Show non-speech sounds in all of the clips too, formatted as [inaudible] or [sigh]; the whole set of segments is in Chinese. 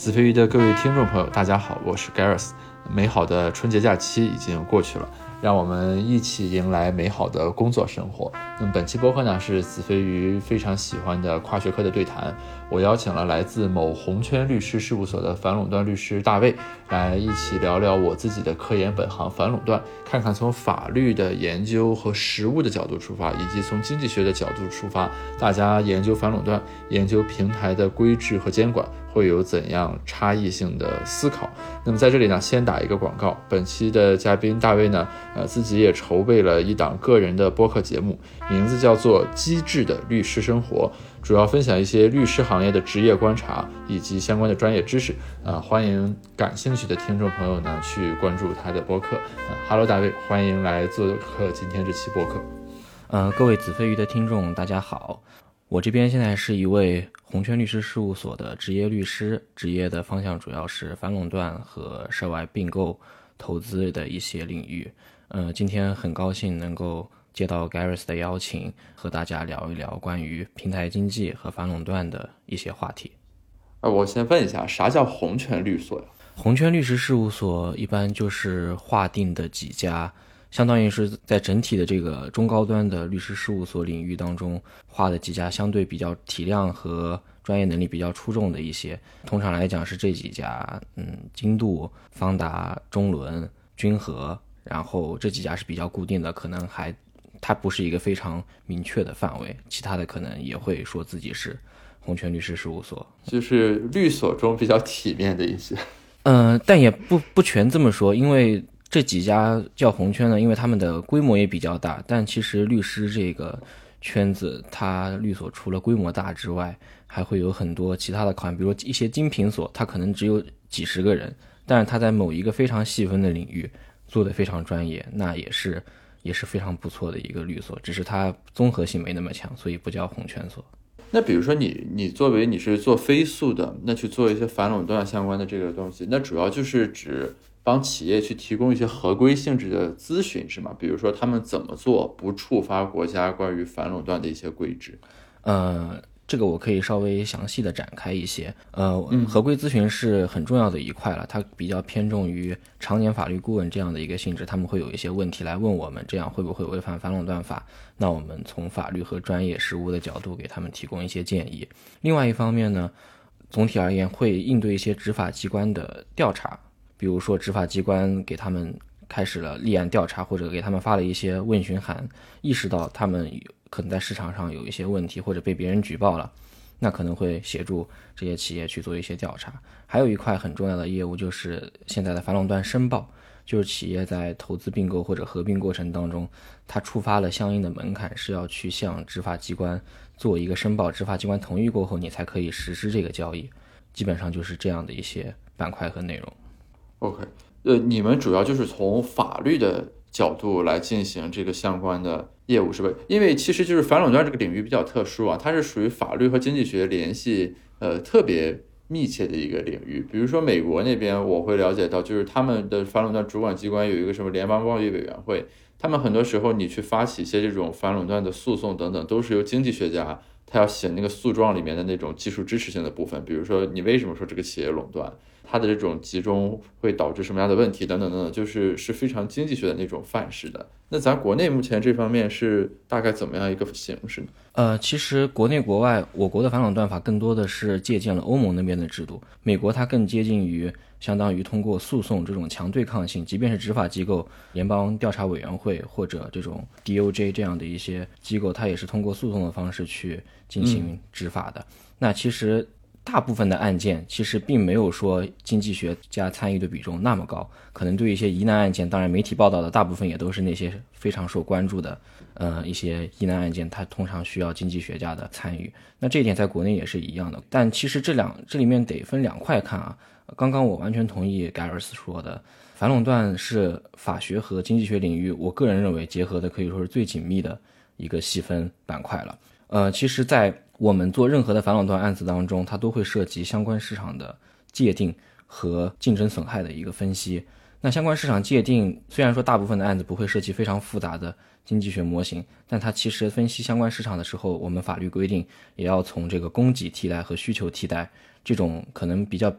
子非鱼的各位听众朋友，大家好，我是 Gareth。美好的春节假期已经过去了。让我们一起迎来美好的工作生活。那么本期播客呢是子飞鱼非常喜欢的跨学科的对谈。我邀请了来自某红圈律师事务所的反垄断律师大卫，来一起聊聊我自己的科研本行反垄断，看看从法律的研究和实务的角度出发，以及从经济学的角度出发，大家研究反垄断、研究平台的规制和监管会有怎样差异性的思考。那么在这里呢，先打一个广告，本期的嘉宾大卫呢。呃，自己也筹备了一档个人的播客节目，名字叫做《机智的律师生活》，主要分享一些律师行业的职业观察以及相关的专业知识。啊，欢迎感兴趣的听众朋友呢去关注他的播客。啊，Hello，大卫，欢迎来做客今天这期播客。呃，各位子非鱼的听众，大家好，我这边现在是一位红圈律师事务所的职业律师，职业的方向主要是反垄断和涉外并购投资的一些领域。呃，今天很高兴能够接到 Garris 的邀请，和大家聊一聊关于平台经济和反垄断的一些话题。呃，我先问一下，啥叫红圈律所呀？红圈律师事务所一般就是划定的几家，相当于是在整体的这个中高端的律师事务所领域当中划的几家相对比较体量和专业能力比较出众的一些。通常来讲是这几家，嗯，金度、方达、中伦、君和。然后这几家是比较固定的，可能还它不是一个非常明确的范围，其他的可能也会说自己是红泉律师事务所，就是律所中比较体面的一些。[laughs] 嗯，但也不不全这么说，因为这几家叫红圈呢，因为他们的规模也比较大，但其实律师这个圈子，它律所除了规模大之外，还会有很多其他的款，比如一些精品所，它可能只有几十个人，但是它在某一个非常细分的领域。做的非常专业，那也是也是非常不错的一个律所，只是它综合性没那么强，所以不叫红圈所。那比如说你你作为你是做飞速的，那去做一些反垄断相关的这个东西，那主要就是指帮企业去提供一些合规性质的咨询，是吗？比如说他们怎么做不触发国家关于反垄断的一些规制？呃。这个我可以稍微详细的展开一些，呃，合规咨询是很重要的一块了，它比较偏重于常年法律顾问这样的一个性质，他们会有一些问题来问我们，这样会不会违反反垄断法？那我们从法律和专业实务的角度给他们提供一些建议。另外一方面呢，总体而言会应对一些执法机关的调查，比如说执法机关给他们开始了立案调查，或者给他们发了一些问询函，意识到他们。可能在市场上有一些问题，或者被别人举报了，那可能会协助这些企业去做一些调查。还有一块很重要的业务就是现在的反垄断申报，就是企业在投资并购或者合并过程当中，它触发了相应的门槛，是要去向执法机关做一个申报，执法机关同意过后，你才可以实施这个交易。基本上就是这样的一些板块和内容。OK，呃，你们主要就是从法律的角度来进行这个相关的。业务是不是？因为其实就是反垄断这个领域比较特殊啊，它是属于法律和经济学联系呃特别密切的一个领域。比如说美国那边，我会了解到，就是他们的反垄断主管机关有一个什么联邦贸易委员会，他们很多时候你去发起一些这种反垄断的诉讼等等，都是由经济学家他要写那个诉状里面的那种技术支持性的部分，比如说你为什么说这个企业垄断。它的这种集中会导致什么样的问题等等等等，就是是非常经济学的那种范式的。那咱国内目前这方面是大概怎么样一个形式呢？呃，其实国内国外，我国的反垄断法更多的是借鉴了欧盟那边的制度。美国它更接近于相当于通过诉讼这种强对抗性，即便是执法机构、联邦调查委员会或者这种 DOJ 这样的一些机构，它也是通过诉讼的方式去进行执法的。那其实。大部分的案件其实并没有说经济学家参与的比重那么高，可能对一些疑难案件，当然媒体报道的大部分也都是那些非常受关注的，呃，一些疑难案件，它通常需要经济学家的参与。那这一点在国内也是一样的。但其实这两这里面得分两块看啊。刚刚我完全同意盖尔斯说的，反垄断是法学和经济学领域，我个人认为结合的可以说是最紧密的一个细分板块了。呃，其实，在我们做任何的反垄断案子当中，它都会涉及相关市场的界定和竞争损害的一个分析。那相关市场界定虽然说大部分的案子不会涉及非常复杂的经济学模型，但它其实分析相关市场的时候，我们法律规定也要从这个供给替代和需求替代这种可能比较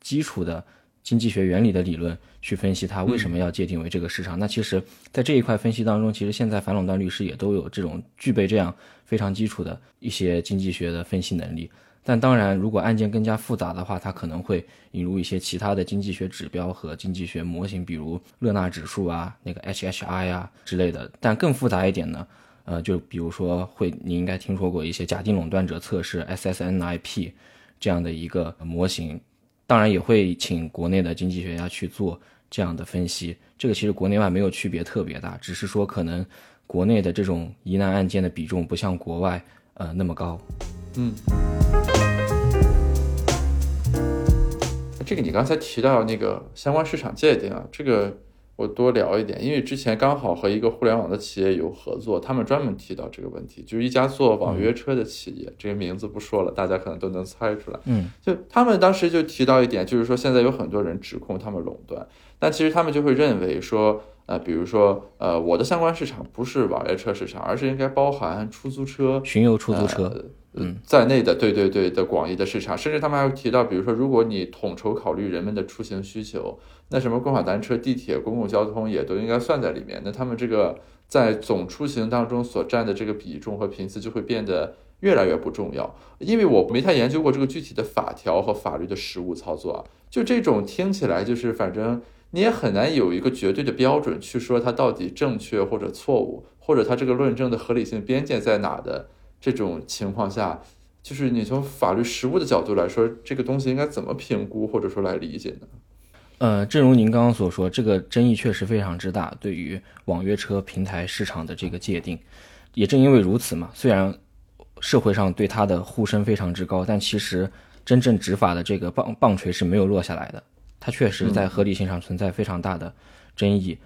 基础的经济学原理的理论去分析它为什么要界定为这个市场。那其实，在这一块分析当中，其实现在反垄断律师也都有这种具备这样非常基础的一些经济学的分析能力。但当然，如果案件更加复杂的话，它可能会引入一些其他的经济学指标和经济学模型，比如勒纳指数啊、那个 HHI 啊之类的。但更复杂一点呢，呃，就比如说会，你应该听说过一些假定垄断者测试 SSNIP 这样的一个模型。当然也会请国内的经济学家去做这样的分析。这个其实国内外没有区别特别大，只是说可能国内的这种疑难案件的比重不像国外呃那么高。嗯。这个你刚才提到那个相关市场界定啊，这个我多聊一点，因为之前刚好和一个互联网的企业有合作，他们专门提到这个问题，就是一家做网约车的企业，这个名字不说了，大家可能都能猜出来。嗯，就他们当时就提到一点，就是说现在有很多人指控他们垄断，但其实他们就会认为说，呃，比如说，呃，我的相关市场不是网约车市场，而是应该包含出租车、巡游出租车。嗯，在内的对对对的广义的市场，甚至他们还会提到，比如说，如果你统筹考虑人们的出行需求，那什么共享单车、地铁、公共交通也都应该算在里面。那他们这个在总出行当中所占的这个比重和频次就会变得越来越不重要。因为我没太研究过这个具体的法条和法律的实务操作啊，就这种听起来就是反正你也很难有一个绝对的标准去说它到底正确或者错误，或者它这个论证的合理性边界在哪的。这种情况下，就是你从法律实务的角度来说，这个东西应该怎么评估或者说来理解呢？呃，正如您刚刚所说，这个争议确实非常之大。对于网约车平台市场的这个界定，也正因为如此嘛，虽然社会上对它的呼声非常之高，但其实真正执法的这个棒棒槌是没有落下来的。它确实在合理性上存在非常大的争议。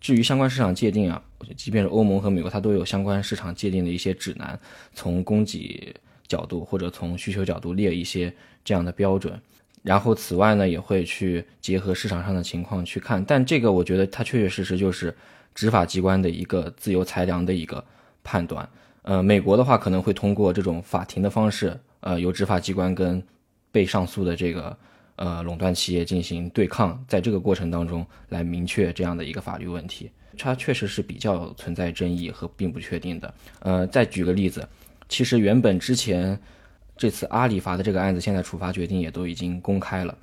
至于相关市场界定啊，即便是欧盟和美国，它都有相关市场界定的一些指南，从供给角度或者从需求角度列一些这样的标准。然后此外呢，也会去结合市场上的情况去看。但这个我觉得它确确实实就是执法机关的一个自由裁量的一个判断。呃，美国的话可能会通过这种法庭的方式，呃，由执法机关跟被上诉的这个。呃，垄断企业进行对抗，在这个过程当中来明确这样的一个法律问题，它确实是比较存在争议和并不确定的。呃，再举个例子，其实原本之前这次阿里罚的这个案子，现在处罚决定也都已经公开了，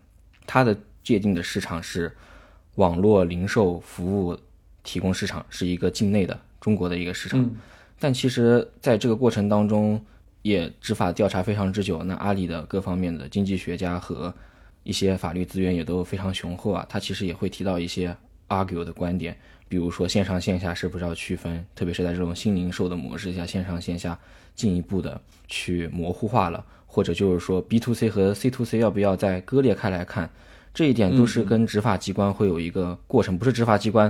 它的界定的市场是网络零售服务提供市场，是一个境内的中国的一个市场。但其实在这个过程当中，也执法调查非常之久，那阿里的各方面的经济学家和一些法律资源也都非常雄厚啊，他其实也会提到一些 argue 的观点，比如说线上线下是不是要区分，特别是在这种新零售的模式下，线上线下进一步的去模糊化了，或者就是说 B to C 和 C to C 要不要再割裂开来看，这一点都是跟执法机关会有一个过程，不是执法机关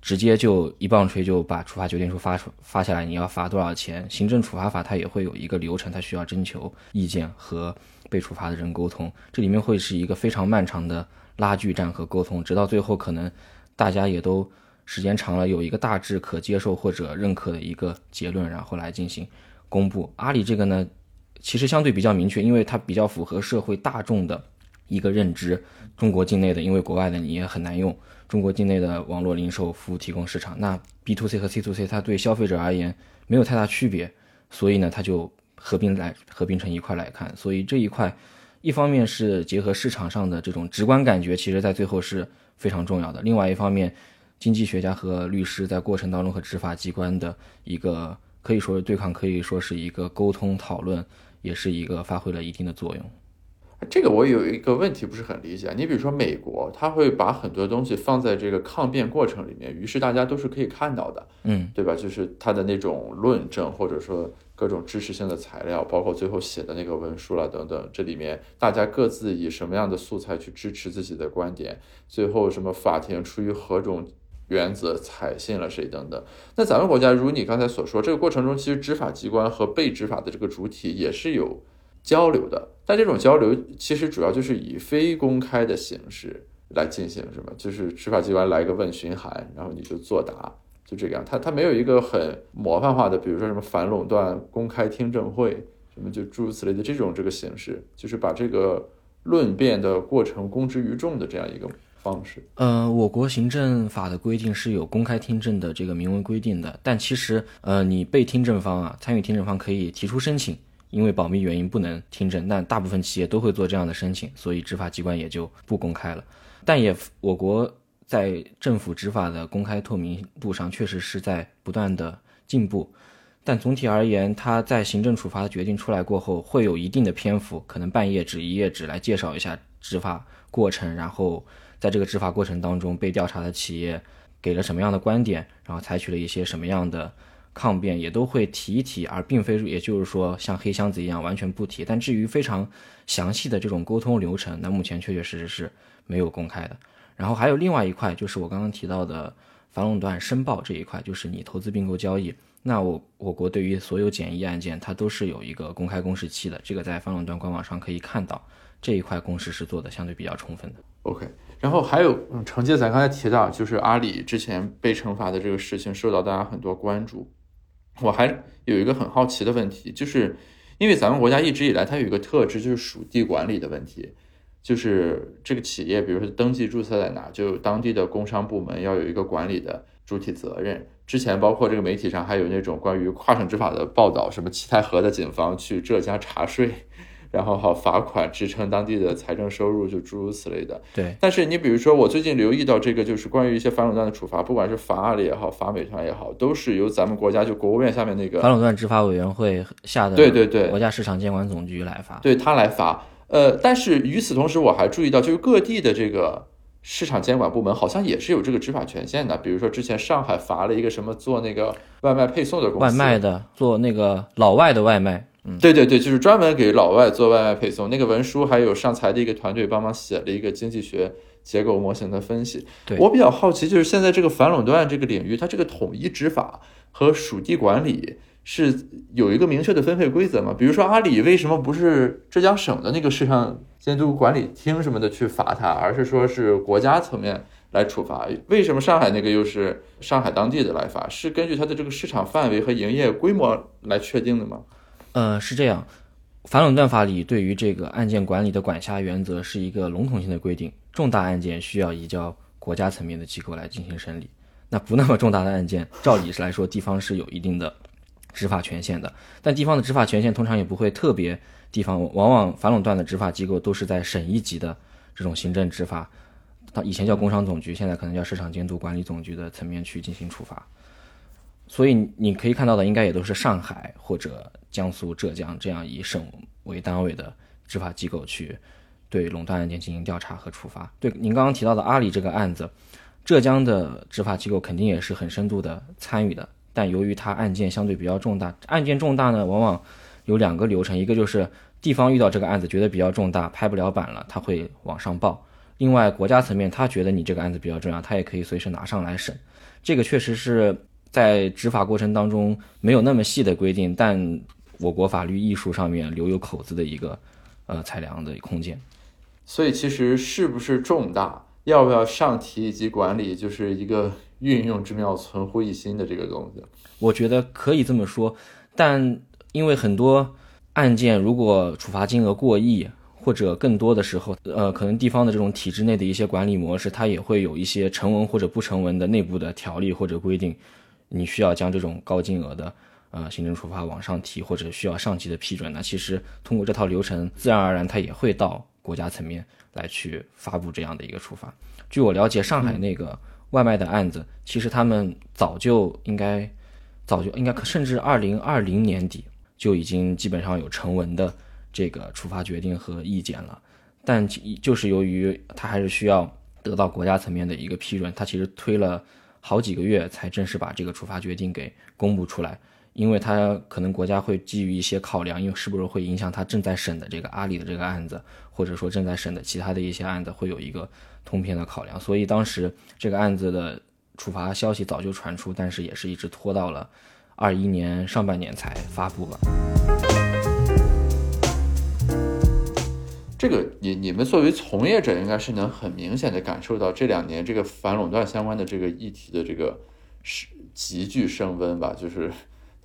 直接就一棒槌就把处罚决定书发出发下来，你要罚多少钱？行政处罚法它也会有一个流程，它需要征求意见和。被处罚的人沟通，这里面会是一个非常漫长的拉锯战和沟通，直到最后可能大家也都时间长了有一个大致可接受或者认可的一个结论，然后来进行公布。阿里这个呢，其实相对比较明确，因为它比较符合社会大众的一个认知。中国境内的，因为国外的你也很难用。中国境内的网络零售服务提供市场，那 B to C 和 C to C 它对消费者而言没有太大区别，所以呢，它就。合并来合并成一块来看，所以这一块，一方面是结合市场上的这种直观感觉，其实在最后是非常重要的。另外一方面，经济学家和律师在过程当中和执法机关的一个可以说是对抗，可以说是一个沟通讨论，也是一个发挥了一定的作用。这个我有一个问题不是很理解，你比如说美国，他会把很多东西放在这个抗辩过程里面，于是大家都是可以看到的，嗯，对吧？就是他的那种论证或者说各种支持性的材料，包括最后写的那个文书了等等，这里面大家各自以什么样的素材去支持自己的观点，最后什么法庭出于何种原则采信了谁等等。那咱们国家如你刚才所说，这个过程中其实执法机关和被执法的这个主体也是有。交流的，但这种交流其实主要就是以非公开的形式来进行，是吗？就是执法机关来一个问询函，然后你就作答，就这个样。他他没有一个很模范化的，比如说什么反垄断公开听证会，什么就诸如此类的这种这个形式，就是把这个论辩的过程公之于众的这样一个方式。呃，我国行政法的规定是有公开听证的这个明文规定的，但其实呃，你被听证方啊，参与听证方可以提出申请，因为保密原因不能听证，但大部分企业都会做这样的申请，所以执法机关也就不公开了。但也我国在政府执法的公开透明度上确实是在不断的进步。但总体而言，他在行政处罚的决定出来过后，会有一定的篇幅，可能半页纸、一页纸来介绍一下执法过程，然后在这个执法过程当中，被调查的企业给了什么样的观点，然后采取了一些什么样的抗辩，也都会提一提，而并非也就是说像黑箱子一样完全不提。但至于非常详细的这种沟通流程，那目前确确实实是没有公开的。然后还有另外一块，就是我刚刚提到的反垄断申报这一块，就是你投资并购交易。那我我国对于所有简易案件，它都是有一个公开公示期的，这个在反垄断官网上可以看到，这一块公示是做的相对比较充分的。OK，然后还有嗯承接咱刚才提到，就是阿里之前被惩罚的这个事情，受到大家很多关注。我还有一个很好奇的问题，就是因为咱们国家一直以来它有一个特质，就是属地管理的问题，就是这个企业，比如说登记注册在哪，就当地的工商部门要有一个管理的主体责任。之前包括这个媒体上还有那种关于跨省执法的报道，什么七台河的警方去浙江查税，然后好罚款支撑当地的财政收入，就诸如此类的。对。但是你比如说，我最近留意到这个，就是关于一些反垄断的处罚，不管是罚阿里也好，罚美团也好，都是由咱们国家就国务院下面那个反垄断执法委员会下的，对对对，国家市场监管总局来罚，对他来罚。呃，但是与此同时，我还注意到，就是各地的这个。市场监管部门好像也是有这个执法权限的，比如说之前上海罚了一个什么做那个外卖配送的公司，外卖的做那个老外的外卖，嗯，对对对，就是专门给老外做外卖配送。那个文书还有上财的一个团队帮忙写了一个经济学结构模型的分析。我比较好奇，就是现在这个反垄断这个领域，它这个统一执法和属地管理。是有一个明确的分配规则吗？比如说阿里为什么不是浙江省的那个市场监督管理厅什么的去罚他，而是说是国家层面来处罚？为什么上海那个又是上海当地的来罚？是根据它的这个市场范围和营业规模来确定的吗？呃，是这样，反垄断法里对于这个案件管理的管辖原则是一个笼统性的规定，重大案件需要移交国家层面的机构来进行审理，那不那么重大的案件，照理是来说地方是有一定的。执法权限的，但地方的执法权限通常也不会特别地方，往往反垄断的执法机构都是在省一级的这种行政执法，它以前叫工商总局，现在可能叫市场监督管理总局的层面去进行处罚。所以你可以看到的，应该也都是上海或者江苏、浙江这样以省为单位的执法机构去对垄断案件进行调查和处罚。对您刚刚提到的阿里这个案子，浙江的执法机构肯定也是很深度的参与的。但由于它案件相对比较重大，案件重大呢，往往有两个流程，一个就是地方遇到这个案子觉得比较重大，拍不了板了，他会往上报；另外国家层面他觉得你这个案子比较重要，他也可以随时拿上来审。这个确实是在执法过程当中没有那么细的规定，但我国法律艺术上面留有口子的一个呃裁量的空间。所以其实是不是重大，要不要上提以及管理，就是一个。运用之妙，存乎一心的这个东西，我觉得可以这么说。但因为很多案件，如果处罚金额过亿或者更多的时候，呃，可能地方的这种体制内的一些管理模式，它也会有一些成文或者不成文的内部的条例或者规定，你需要将这种高金额的呃行政处罚往上提，或者需要上级的批准。那其实通过这套流程，自然而然它也会到国家层面来去发布这样的一个处罚。据我了解，上海那个。外卖的案子，其实他们早就应该，早就应该，甚至二零二零年底就已经基本上有成文的这个处罚决定和意见了。但就是由于他还是需要得到国家层面的一个批准，他其实推了好几个月才正式把这个处罚决定给公布出来。因为他可能国家会基于一些考量，因为是不是会影响他正在审的这个阿里的这个案子，或者说正在审的其他的一些案子，会有一个。通篇的考量，所以当时这个案子的处罚消息早就传出，但是也是一直拖到了二一年上半年才发布了。这个你你们作为从业者，应该是能很明显的感受到这两年这个反垄断相关的这个议题的这个是急剧升温吧？就是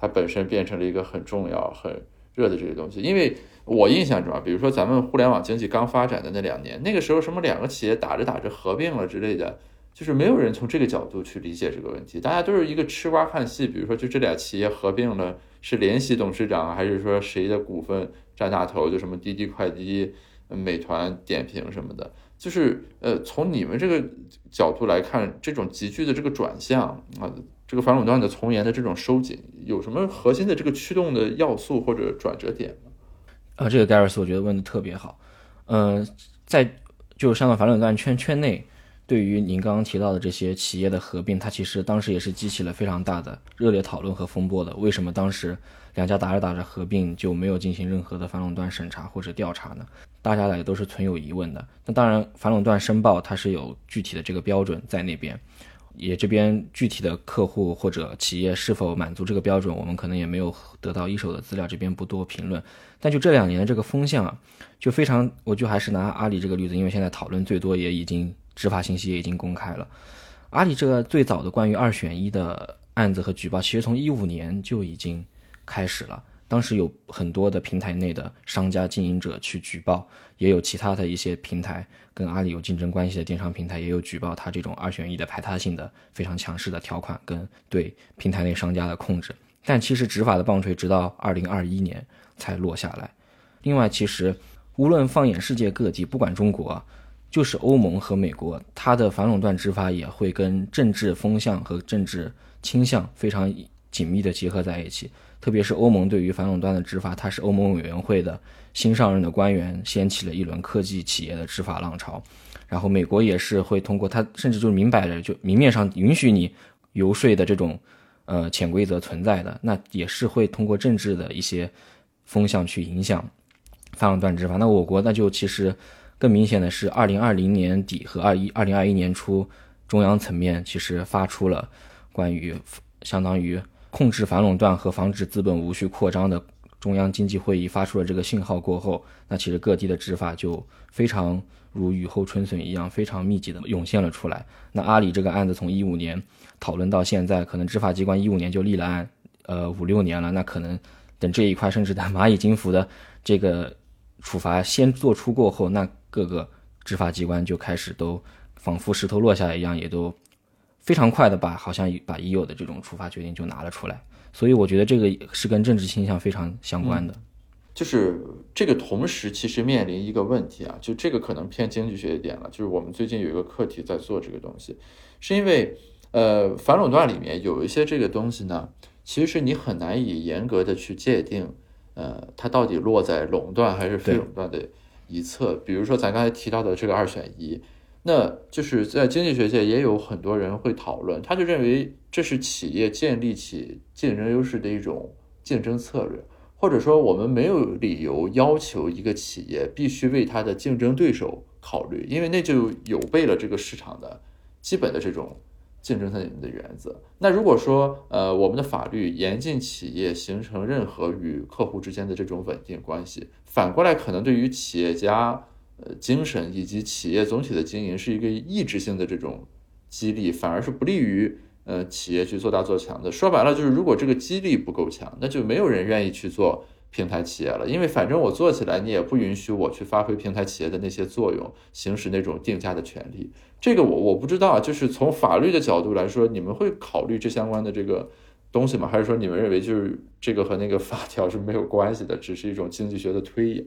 它本身变成了一个很重要、很热的这个东西。因为我印象中啊，比如说咱们互联网经济刚发展的那两年，那个时候什么两个企业打着打着合并了之类的，就是没有人从这个角度去理解这个问题，大家都是一个吃瓜看戏。比如说，就这俩企业合并了，是联系董事长还是说谁的股份占大头？就什么滴滴快滴、美团点评什么的。就是呃，从你们这个角度来看，这种急剧的这个转向啊，这个反垄断的从严的这种收紧，有什么核心的这个驱动的要素或者转折点吗？啊，这个盖尔斯我觉得问的特别好。嗯，在就是香港反垄断圈圈内，对于您刚刚提到的这些企业的合并，它其实当时也是激起了非常大的热烈讨论和风波的。为什么当时两家打着打着合并就没有进行任何的反垄断审查或者调查呢？大家也都是存有疑问的。那当然，反垄断申报它是有具体的这个标准在那边，也这边具体的客户或者企业是否满足这个标准，我们可能也没有得到一手的资料，这边不多评论。但就这两年的这个风向啊，就非常，我就还是拿阿里这个例子，因为现在讨论最多，也已经执法信息也已经公开了。阿里这个最早的关于二选一的案子和举报，其实从一五年就已经开始了。当时有很多的平台内的商家经营者去举报，也有其他的一些平台跟阿里有竞争关系的电商平台也有举报他这种二选一的排他性的非常强势的条款跟对平台内商家的控制。但其实执法的棒槌直到二零二一年才落下来。另外，其实无论放眼世界各地，不管中国，就是欧盟和美国，它的反垄断执法也会跟政治风向和政治倾向非常紧密的结合在一起。特别是欧盟对于反垄断的执法，它是欧盟委员会的新上任的官员掀起了一轮科技企业的执法浪潮，然后美国也是会通过它，甚至就明摆着就明面上允许你游说的这种呃潜规则存在的，那也是会通过政治的一些风向去影响反垄断执法。那我国那就其实更明显的是，二零二零年底和二一二零二一年初，中央层面其实发出了关于相当于。控制反垄断和防止资本无序扩张的中央经济会议发出了这个信号过后，那其实各地的执法就非常如雨后春笋一样，非常密集的涌现了出来。那阿里这个案子从一五年讨论到现在，可能执法机关一五年就立了案，呃五六年了。那可能等这一块甚至等蚂蚁金服的这个处罚先做出过后，那各个执法机关就开始都仿佛石头落下一样，也都。非常快的把好像把已有的这种处罚决定就拿了出来，所以我觉得这个是跟政治倾向非常相关的。就是这个同时其实面临一个问题啊，就这个可能偏经济学一点了。就是我们最近有一个课题在做这个东西，是因为呃反垄断里面有一些这个东西呢，其实你很难以严格的去界定，呃它到底落在垄断还是非垄断的一侧。比如说咱刚才提到的这个二选一。那就是在经济学界也有很多人会讨论，他就认为这是企业建立起竞争优势的一种竞争策略，或者说我们没有理由要求一个企业必须为它的竞争对手考虑，因为那就有悖了这个市场的基本的这种竞争的的原则。那如果说呃我们的法律严禁企业形成任何与客户之间的这种稳定关系，反过来可能对于企业家。呃，精神以及企业总体的经营是一个抑制性的这种激励，反而是不利于呃企业去做大做强的。说白了就是，如果这个激励不够强，那就没有人愿意去做平台企业了。因为反正我做起来，你也不允许我去发挥平台企业的那些作用，行使那种定价的权利。这个我我不知道，就是从法律的角度来说，你们会考虑这相关的这个东西吗？还是说你们认为就是这个和那个法条是没有关系的，只是一种经济学的推演？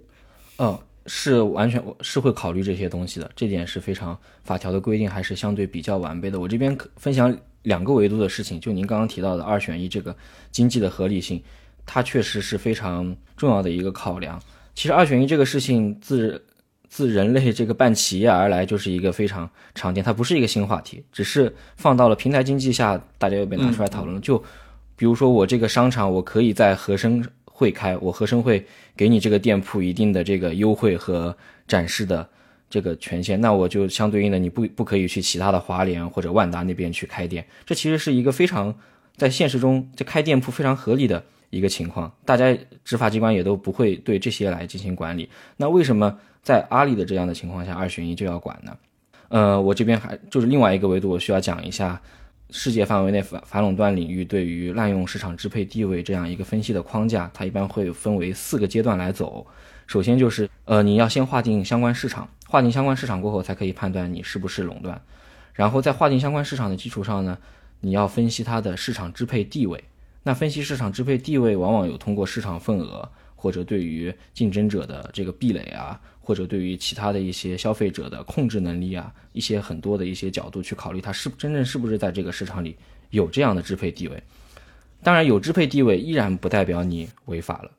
嗯。是完全是会考虑这些东西的，这点是非常法条的规定还是相对比较完备的。我这边分享两个维度的事情，就您刚刚提到的二选一这个经济的合理性，它确实是非常重要的一个考量。其实二选一这个事情自自人类这个办企业而来就是一个非常常见，它不是一个新话题，只是放到了平台经济下，大家又被拿出来讨论。就比如说我这个商场，我可以在和生。会开，我和生会给你这个店铺一定的这个优惠和展示的这个权限，那我就相对应的你不不可以去其他的华联或者万达那边去开店，这其实是一个非常在现实中这开店铺非常合理的一个情况，大家执法机关也都不会对这些来进行管理。那为什么在阿里的这样的情况下二选一就要管呢？呃，我这边还就是另外一个维度，我需要讲一下世界范围内反反垄断领域对于滥用市场支配地位这样一个分析的框架，它一般会分为四个阶段来走。首先就是呃，你要先划定相关市场，划定相关市场过后，才可以判断你是不是垄断。然后在划定相关市场的基础上呢，你要分析它的市场支配地位。那分析市场支配地位，往往有通过市场份额，或者对于竞争者的这个壁垒啊，或者对于其他的一些消费者的控制能力啊，一些很多的一些角度去考虑，它是真正是不是在这个市场里有这样的支配地位。当然，有支配地位依然不代表你违法了。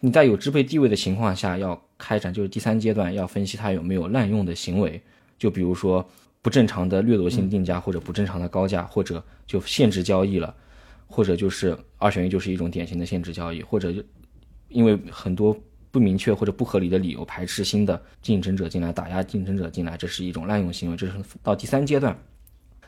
你在有支配地位的情况下，要开展就是第三阶段，要分析它有没有滥用的行为，就比如说不正常的掠夺性定价，或者不正常的高价，或者就限制交易了。或者就是二选一，就是一种典型的限制交易，或者就因为很多不明确或者不合理的理由排斥新的竞争者进来，打压竞争者进来，这是一种滥用行为。这是到第三阶段，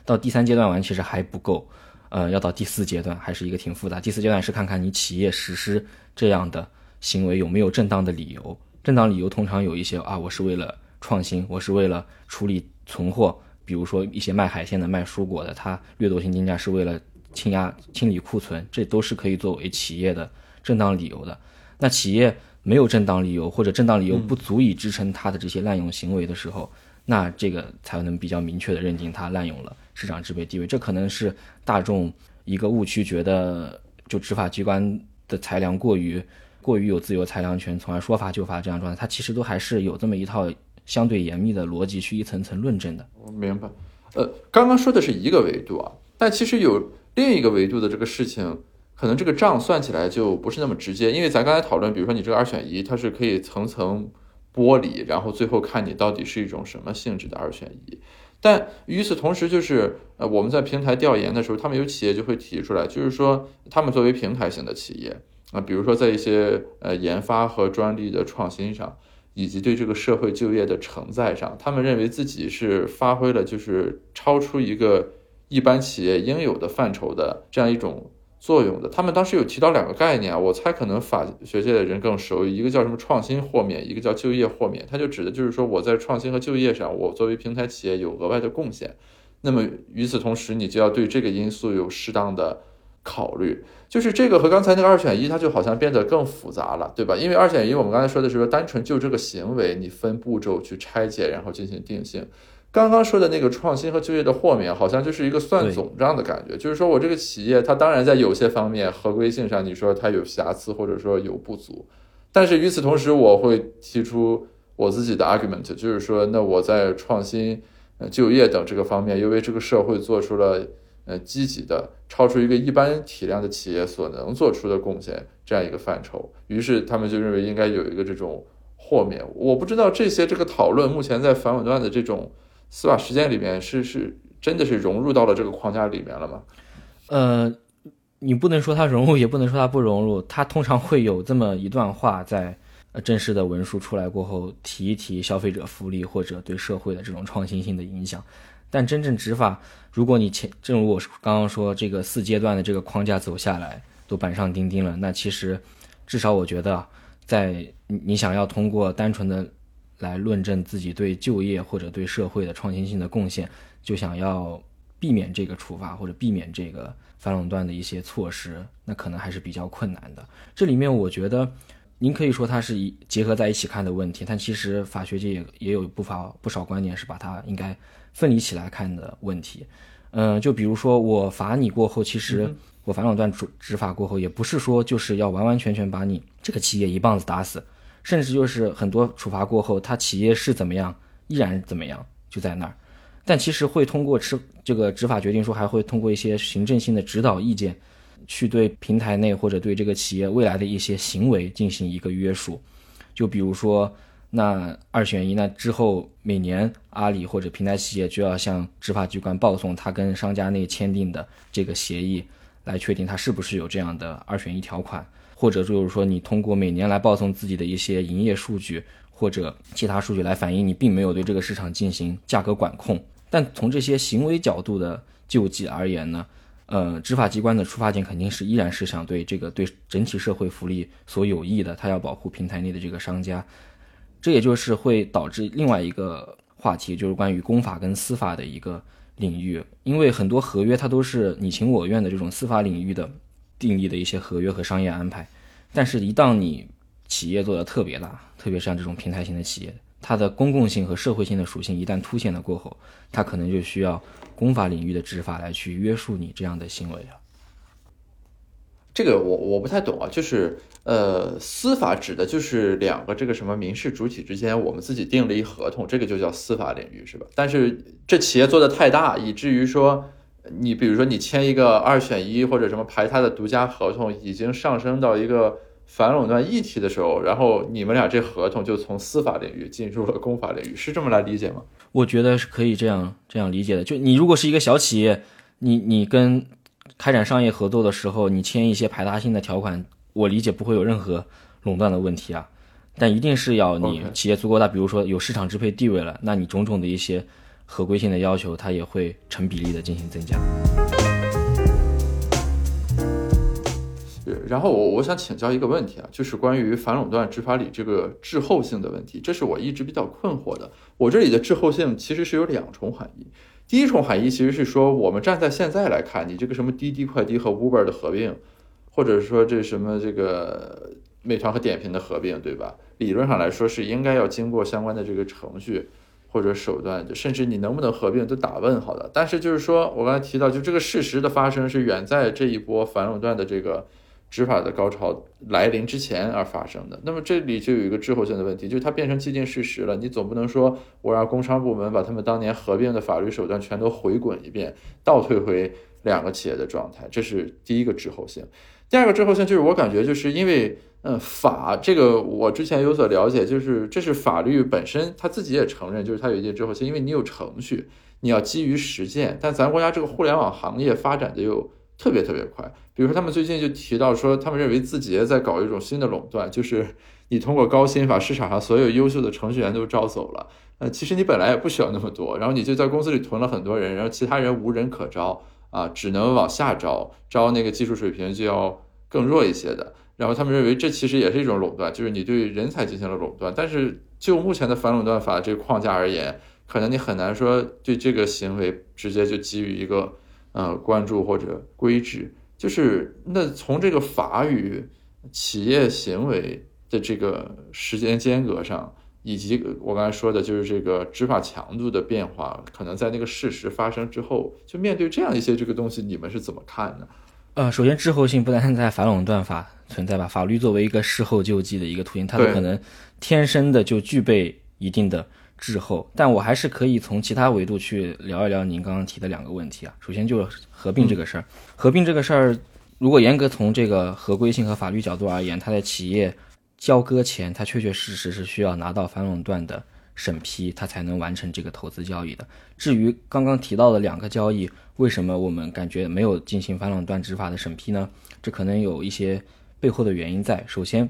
到第三阶段完其实还不够，呃，要到第四阶段还是一个挺复杂。第四阶段是看看你企业实施这样的行为有没有正当的理由。正当理由通常有一些啊，我是为了创新，我是为了处理存货，比如说一些卖海鲜的、卖蔬果的，他掠夺性定价是为了。清压、清理库存，这都是可以作为企业的正当理由的。那企业没有正当理由，或者正当理由不足以支撑它的这些滥用行为的时候，那这个才能比较明确的认定它滥用了市场支配地位。这可能是大众一个误区，觉得就执法机关的裁量过于过于有自由裁量权，从而说罚就罚这样状态。它其实都还是有这么一套相对严密的逻辑去一层层论证的。我明白。呃，刚刚说的是一个维度啊，但其实有。另一个维度的这个事情，可能这个账算起来就不是那么直接，因为咱刚才讨论，比如说你这个二选一，它是可以层层剥离，然后最后看你到底是一种什么性质的二选一。但与此同时，就是呃我们在平台调研的时候，他们有企业就会提出来，就是说他们作为平台型的企业啊，比如说在一些呃研发和专利的创新上，以及对这个社会就业的承载上，他们认为自己是发挥了就是超出一个。一般企业应有的范畴的这样一种作用的，他们当时有提到两个概念，我猜可能法学界的人更熟，一个叫什么创新豁免，一个叫就业豁免，它就指的就是说我在创新和就业上，我作为平台企业有额外的贡献，那么与此同时，你就要对这个因素有适当的考虑，就是这个和刚才那个二选一，它就好像变得更复杂了，对吧？因为二选一，我们刚才说的是说单纯就这个行为，你分步骤去拆解，然后进行定性。刚刚说的那个创新和就业的豁免，好像就是一个算总账的感觉。就是说我这个企业，它当然在有些方面合规性上，你说它有瑕疵或者说有不足，但是与此同时，我会提出我自己的 argument，就是说，那我在创新、呃就业等这个方面，又为这个社会做出了呃积极的、超出一个一般体量的企业所能做出的贡献这样一个范畴。于是他们就认为应该有一个这种豁免。我不知道这些这个讨论目前在反垄断的这种。司法实践里面是是真的是融入到了这个框架里面了吗？呃，你不能说它融入，也不能说它不融入。它通常会有这么一段话，在呃正式的文书出来过后提一提消费者福利或者对社会的这种创新性的影响。但真正执法，如果你前正如我刚刚说，这个四阶段的这个框架走下来都板上钉钉了，那其实至少我觉得，在你想要通过单纯的。来论证自己对就业或者对社会的创新性的贡献，就想要避免这个处罚或者避免这个反垄断的一些措施，那可能还是比较困难的。这里面我觉得，您可以说它是一结合在一起看的问题，但其实法学界也也有不乏不少观点是把它应该分离起来看的问题。嗯，就比如说我罚你过后，其实我反垄断执执法过后，也不是说就是要完完全全把你这个企业一棒子打死。甚至就是很多处罚过后，他企业是怎么样，依然怎么样，就在那儿。但其实会通过吃这个执法决定书，还会通过一些行政性的指导意见，去对平台内或者对这个企业未来的一些行为进行一个约束。就比如说，那二选一，那之后每年阿里或者平台企业就要向执法机关报送他跟商家内签订的这个协议，来确定他是不是有这样的二选一条款。或者就是说，你通过每年来报送自己的一些营业数据或者其他数据来反映你并没有对这个市场进行价格管控。但从这些行为角度的救济而言呢，呃，执法机关的出发点肯定是依然是想对这个对整体社会福利所有益的，他要保护平台内的这个商家。这也就是会导致另外一个话题，就是关于公法跟司法的一个领域，因为很多合约它都是你情我愿的这种司法领域的定义的一些合约和商业安排，但是，一旦你企业做的特别大，特别像这种平台型的企业，它的公共性和社会性的属性一旦凸显了过后，它可能就需要公法领域的执法来去约束你这样的行为了。这个我我不太懂啊，就是呃，司法指的就是两个这个什么民事主体之间，我们自己订了一合同，这个就叫司法领域是吧？但是这企业做的太大，以至于说你比如说你签一个二选一或者什么排他的独家合同，已经上升到一个反垄断议题的时候，然后你们俩这合同就从司法领域进入了公法领域，是这么来理解吗？我觉得是可以这样这样理解的。就你如果是一个小企业，你你跟开展商业合作的时候，你签一些排他性的条款，我理解不会有任何垄断的问题啊。但一定是要你企业足够大，比如说有市场支配地位了，那你种种的一些合规性的要求，它也会成比例的进行增加。然后我我想请教一个问题啊，就是关于反垄断执法里这个滞后性的问题，这是我一直比较困惑的。我这里的滞后性其实是有两重含义。第一重含义其实是说，我们站在现在来看，你这个什么滴滴快滴和 Uber 的合并，或者说这什么这个美团和点评的合并，对吧？理论上来说是应该要经过相关的这个程序或者手段，就甚至你能不能合并都打问号的。但是就是说我刚才提到，就这个事实的发生是远在这一波反垄断的这个。执法的高潮来临之前而发生的，那么这里就有一个滞后性的问题，就是它变成既定事实了。你总不能说我让工商部门把他们当年合并的法律手段全都回滚一遍，倒退回两个企业的状态，这是第一个滞后性。第二个滞后性就是我感觉就是因为，嗯，法这个我之前有所了解，就是这是法律本身他自己也承认，就是它有一定滞后性，因为你有程序，你要基于实践，但咱国家这个互联网行业发展的又。特别特别快，比如说他们最近就提到说，他们认为字节在搞一种新的垄断，就是 [laughs] 你通过高薪把市场上所有优秀的程序员都招走了。呃，其实你本来也不需要那么多，然后你就在公司里囤了很多人，然后其他人无人可招啊，只能往下招，招那个技术水平就要更弱一些的。然后他们认为这其实也是一种垄断，就是你对人才进行了垄断。但是就目前的反垄断法这个框架而言，可能你很难说对这个行为直接就给予一个。呃，关注或者规制，就是那从这个法与企业行为的这个时间间隔上，以及我刚才说的，就是这个执法强度的变化，可能在那个事实发生之后，就面对这样一些这个东西，你们是怎么看呢？呃，首先滞后性不单单在反垄断法存在吧，法律作为一个事后救济的一个途径，它可能天生的就具备一定的。滞后，但我还是可以从其他维度去聊一聊您刚刚提的两个问题啊。首先就是合并这个事儿，合并这个事儿，如果严格从这个合规性和法律角度而言，它在企业交割前，它确确实实是需要拿到反垄断的审批，它才能完成这个投资交易的。至于刚刚提到的两个交易，为什么我们感觉没有进行反垄断执法的审批呢？这可能有一些背后的原因在。首先，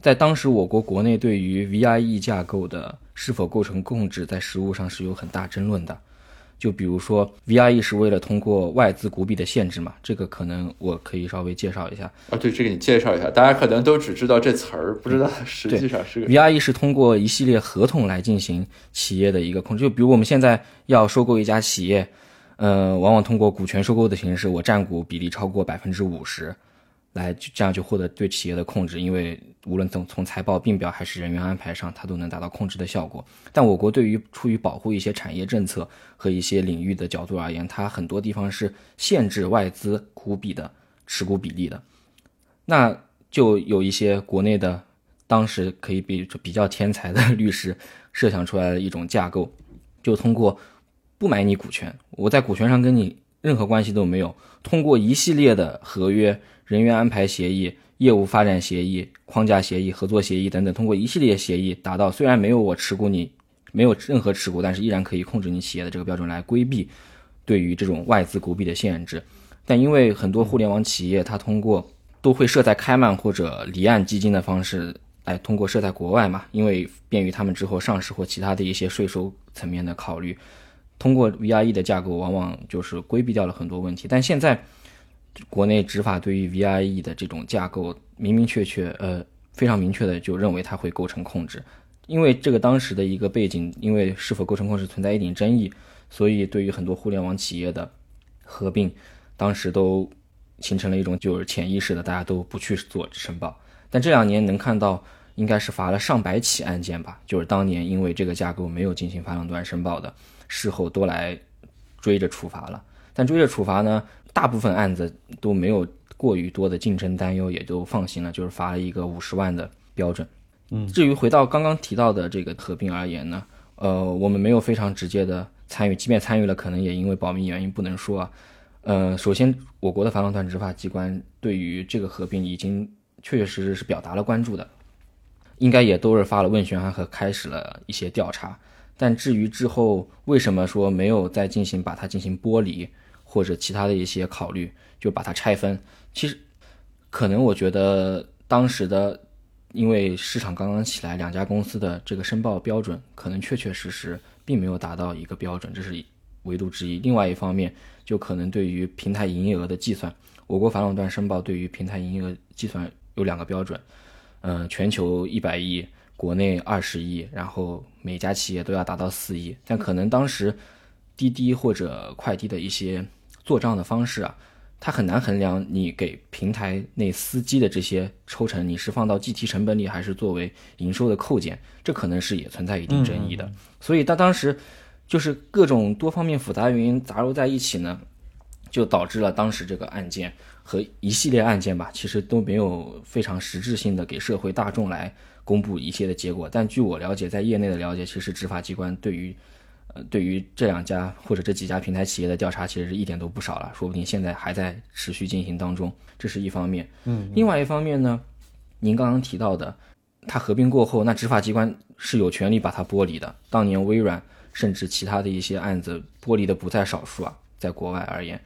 在当时我国国内对于 VIE 架构的是否构成控制，在实务上是有很大争论的。就比如说，VIE 是为了通过外资股比的限制嘛？这个可能我可以稍微介绍一下。啊，对，这个你介绍一下，大家可能都只知道这词儿，不知道实际上是个。VIE 是通过一系列合同来进行企业的一个控制。就比如我们现在要收购一家企业，呃，往往通过股权收购的形式，我占股比例超过百分之五十。来这样就获得对企业的控制，因为无论从从财报并表还是人员安排上，它都能达到控制的效果。但我国对于出于保护一些产业政策和一些领域的角度而言，它很多地方是限制外资股比的持股比例的。那就有一些国内的当时可以比比较天才的 [laughs] 律师设想出来的一种架构，就通过不买你股权，我在股权上跟你任何关系都没有，通过一系列的合约。人员安排协议、业务发展协议、框架协议、合作协议等等，通过一系列协议达到虽然没有我持股你没有任何持股，但是依然可以控制你企业的这个标准来规避对于这种外资股比的限制。但因为很多互联网企业它通过都会设在开曼或者离岸基金的方式来通过设在国外嘛，因为便于他们之后上市或其他的一些税收层面的考虑，通过 VIE 的架构往往就是规避掉了很多问题。但现在。国内执法对于 VIE 的这种架构，明明确确，呃，非常明确的就认为它会构成控制。因为这个当时的一个背景，因为是否构成控制存在一定争议，所以对于很多互联网企业的合并，当时都形成了一种就是潜意识的，大家都不去做申报。但这两年能看到，应该是罚了上百起案件吧，就是当年因为这个架构没有进行反垄断申报的，事后都来追着处罚了。但追着处罚呢，大部分案子都没有过于多的竞争担忧，也就放心了，就是罚了一个五十万的标准。嗯，至于回到刚刚提到的这个合并而言呢，呃，我们没有非常直接的参与，即便参与了，可能也因为保密原因不能说。啊。呃，首先，我国的反垄断执法机关对于这个合并已经确确实实是表达了关注的，应该也都是发了问询函和开始了一些调查。但至于之后为什么说没有再进行把它进行剥离或者其他的一些考虑，就把它拆分，其实可能我觉得当时的。因为市场刚刚起来，两家公司的这个申报标准可能确确实实并没有达到一个标准，这是维度之一。另外一方面，就可能对于平台营业额的计算，我国反垄断申报对于平台营业额计算有两个标准，嗯，全球一百亿，国内二十亿，然后每家企业都要达到四亿。但可能当时滴滴或者快滴的一些做账的方式啊。它很难衡量你给平台内司机的这些抽成，你是放到计提成本里，还是作为营收的扣减，这可能是也存在一定争议的。所以，他当时就是各种多方面复杂原因杂糅在一起呢，就导致了当时这个案件和一系列案件吧，其实都没有非常实质性的给社会大众来公布一切的结果。但据我了解，在业内的了解，其实执法机关对于。呃，对于这两家或者这几家平台企业的调查，其实是一点都不少了，说不定现在还在持续进行当中，这是一方面。嗯，另外一方面呢，您刚刚提到的，它合并过后，那执法机关是有权利把它剥离的。当年微软甚至其他的一些案子剥离的不在少数啊，在国外而言，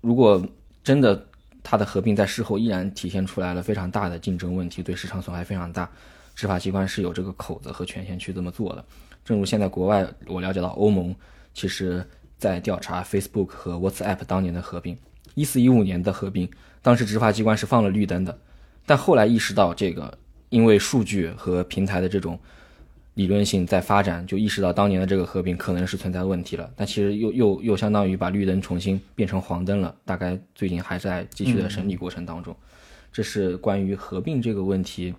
如果真的它的合并在事后依然体现出来了非常大的竞争问题，对市场损害非常大，执法机关是有这个口子和权限去这么做的。正如现在国外，我了解到欧盟其实在调查 Facebook 和 WhatsApp 当年的合并，一四一五年的合并，当时执法机关是放了绿灯的，但后来意识到这个，因为数据和平台的这种理论性在发展，就意识到当年的这个合并可能是存在问题了，但其实又又又相当于把绿灯重新变成黄灯了，大概最近还在继续的审理过程当中，这是关于合并这个问题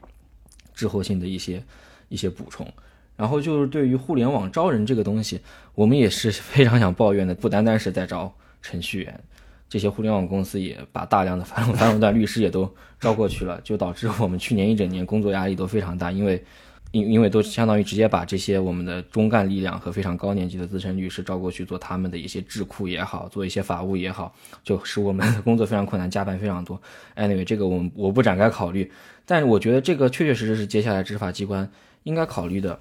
滞后性的一些一些补充。然后就是对于互联网招人这个东西，我们也是非常想抱怨的。不单单是在招程序员，这些互联网公司也把大量的反反垄断律师也都招过去了，就导致我们去年一整年工作压力都非常大。因为，因因为都相当于直接把这些我们的中干力量和非常高年级的资深律师招过去做他们的一些智库也好，做一些法务也好，就使我们的工作非常困难，加班非常多。Anyway，这个我我不展开考虑，但是我觉得这个确确实实是接下来执法机关应该考虑的。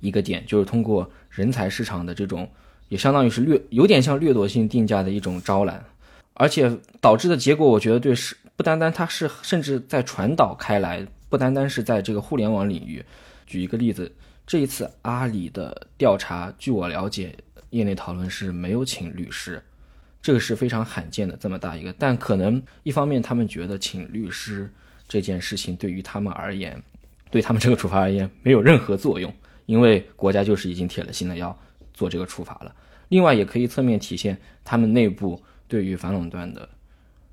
一个点就是通过人才市场的这种，也相当于是掠，有点像掠夺性定价的一种招揽，而且导致的结果，我觉得对是不单单它是甚至在传导开来，不单单是在这个互联网领域。举一个例子，这一次阿里的调查，据我了解，业内讨论是没有请律师，这个是非常罕见的这么大一个。但可能一方面他们觉得请律师这件事情对于他们而言，对他们这个处罚而言没有任何作用。因为国家就是已经铁了心的要做这个处罚了，另外也可以侧面体现他们内部对于反垄断的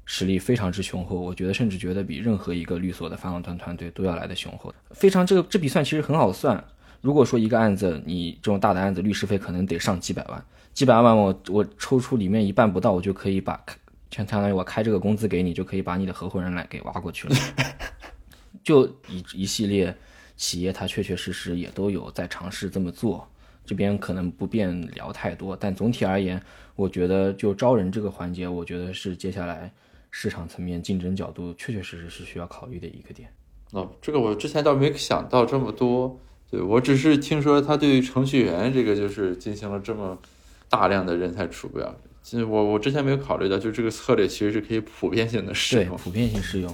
实力非常之雄厚，我觉得甚至觉得比任何一个律所的反垄断团队都要来的雄厚。非常这个这笔算其实很好算，如果说一个案子你这种大的案子律师费可能得上几百万，几百万我我抽出里面一半不到，我就可以把相相当于我开这个工资给你，就可以把你的合伙人来给挖过去了，[laughs] 就一一系列。企业它确确实实也都有在尝试这么做，这边可能不便聊太多，但总体而言，我觉得就招人这个环节，我觉得是接下来市场层面竞争角度确确实实是需要考虑的一个点。哦，这个我之前倒没想到这么多，对我只是听说他对于程序员这个就是进行了这么大量的人才储备啊，其实我我之前没有考虑到，就这个策略其实是可以普遍性的适用，普遍性适用。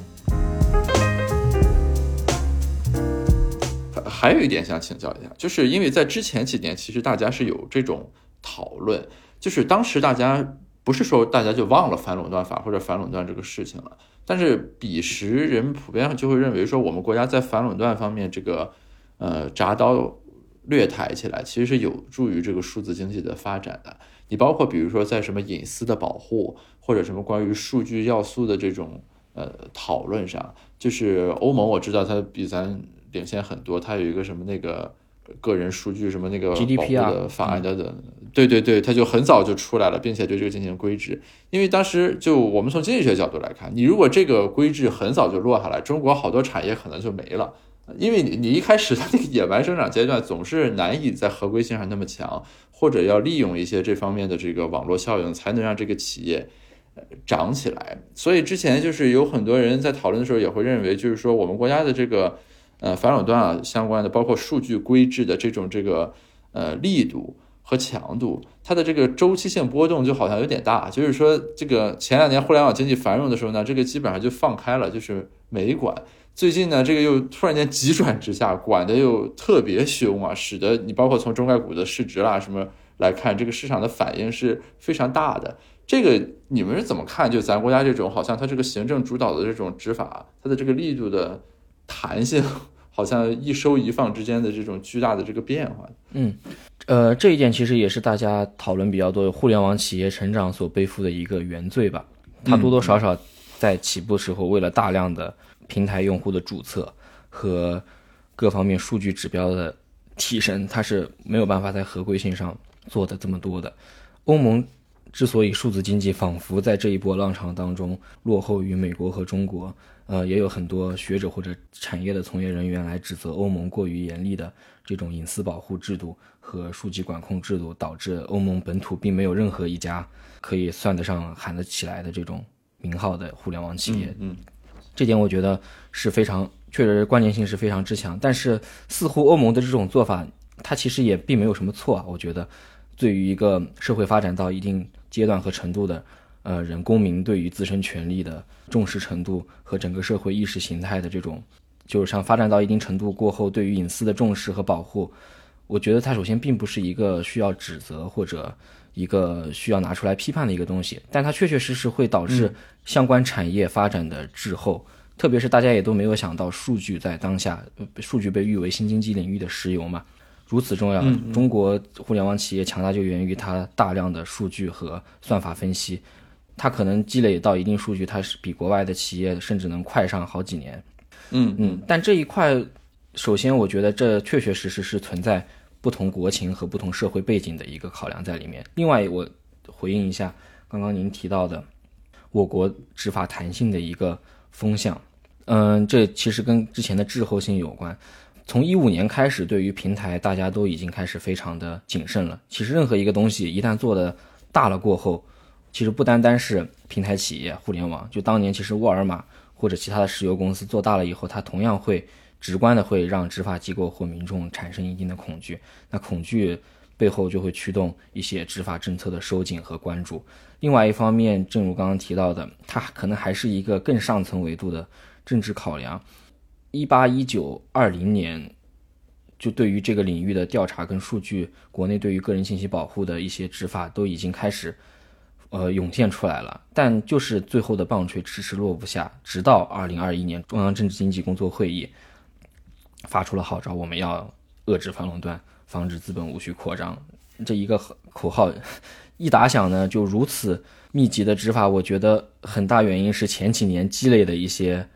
还有一点想请教一下，就是因为在之前几年，其实大家是有这种讨论，就是当时大家不是说大家就忘了反垄断法或者反垄断这个事情了，但是彼时人普遍上就会认为说，我们国家在反垄断方面这个呃铡刀略抬起来，其实是有助于这个数字经济的发展的。你包括比如说在什么隐私的保护，或者什么关于数据要素的这种呃讨论上，就是欧盟我知道它比咱领先很多，它有一个什么那个个人数据什么那个保护的法案等等，对对对，它就很早就出来了，并且对这个进行规制。因为当时就我们从经济学角度来看，你如果这个规制很早就落下来，中国好多产业可能就没了。因为你你一开始它那个野蛮生长阶段总是难以在合规性上那么强，或者要利用一些这方面的这个网络效应，才能让这个企业呃长起来。所以之前就是有很多人在讨论的时候也会认为，就是说我们国家的这个呃反垄断啊相关的，包括数据规制的这种这个呃力度和强度，它的这个周期性波动就好像有点大。就是说这个前两年互联网经济繁荣的时候呢，这个基本上就放开了，就是没管。最近呢，这个又突然间急转直下，管的又特别凶啊，使得你包括从中概股的市值啦什么来看，这个市场的反应是非常大的。这个你们是怎么看？就咱国家这种好像它这个行政主导的这种执法，它的这个力度的弹性，好像一收一放之间的这种巨大的这个变化。嗯，呃，这一点其实也是大家讨论比较多的互联网企业成长所背负的一个原罪吧。它多多少少在起步时候为了大量的。平台用户的注册和各方面数据指标的提升，它是没有办法在合规性上做的这么多的。欧盟之所以数字经济仿佛在这一波浪潮当中落后于美国和中国，呃，也有很多学者或者产业的从业人员来指责欧盟过于严厉的这种隐私保护制度和数据管控制度，导致欧盟本土并没有任何一家可以算得上喊得起来的这种名号的互联网企业。嗯。这点我觉得是非常，确实关联性是非常之强。但是似乎欧盟的这种做法，它其实也并没有什么错啊。我觉得，对于一个社会发展到一定阶段和程度的，呃，人公民对于自身权利的重视程度和整个社会意识形态的这种，就是像发展到一定程度过后，对于隐私的重视和保护，我觉得它首先并不是一个需要指责或者一个需要拿出来批判的一个东西，但它确确实实会导致。相关产业发展的滞后，特别是大家也都没有想到，数据在当下，数据被誉为新经济领域的石油嘛，如此重要。中国互联网企业强大就源于它大量的数据和算法分析，它可能积累到一定数据，它是比国外的企业甚至能快上好几年。嗯嗯，但这一块，首先我觉得这确确实实是存在不同国情和不同社会背景的一个考量在里面。另外，我回应一下刚刚您提到的。我国执法弹性的一个风向，嗯，这其实跟之前的滞后性有关。从一五年开始，对于平台，大家都已经开始非常的谨慎了。其实任何一个东西一旦做的大了过后，其实不单单是平台企业、互联网，就当年其实沃尔玛或者其他的石油公司做大了以后，它同样会直观的会让执法机构或民众产生一定的恐惧。那恐惧背后就会驱动一些执法政策的收紧和关注。另外一方面，正如刚刚提到的，它可能还是一个更上层维度的政治考量。一八一九二零年，就对于这个领域的调查跟数据，国内对于个人信息保护的一些执法都已经开始，呃，涌现出来了。但就是最后的棒槌迟迟落不下，直到二零二一年，中央政治经济工作会议发出了号召，我们要遏制反垄断，防止资本无序扩张，这一个口号。一打响呢，就如此密集的执法，我觉得很大原因是前几年积累的一些，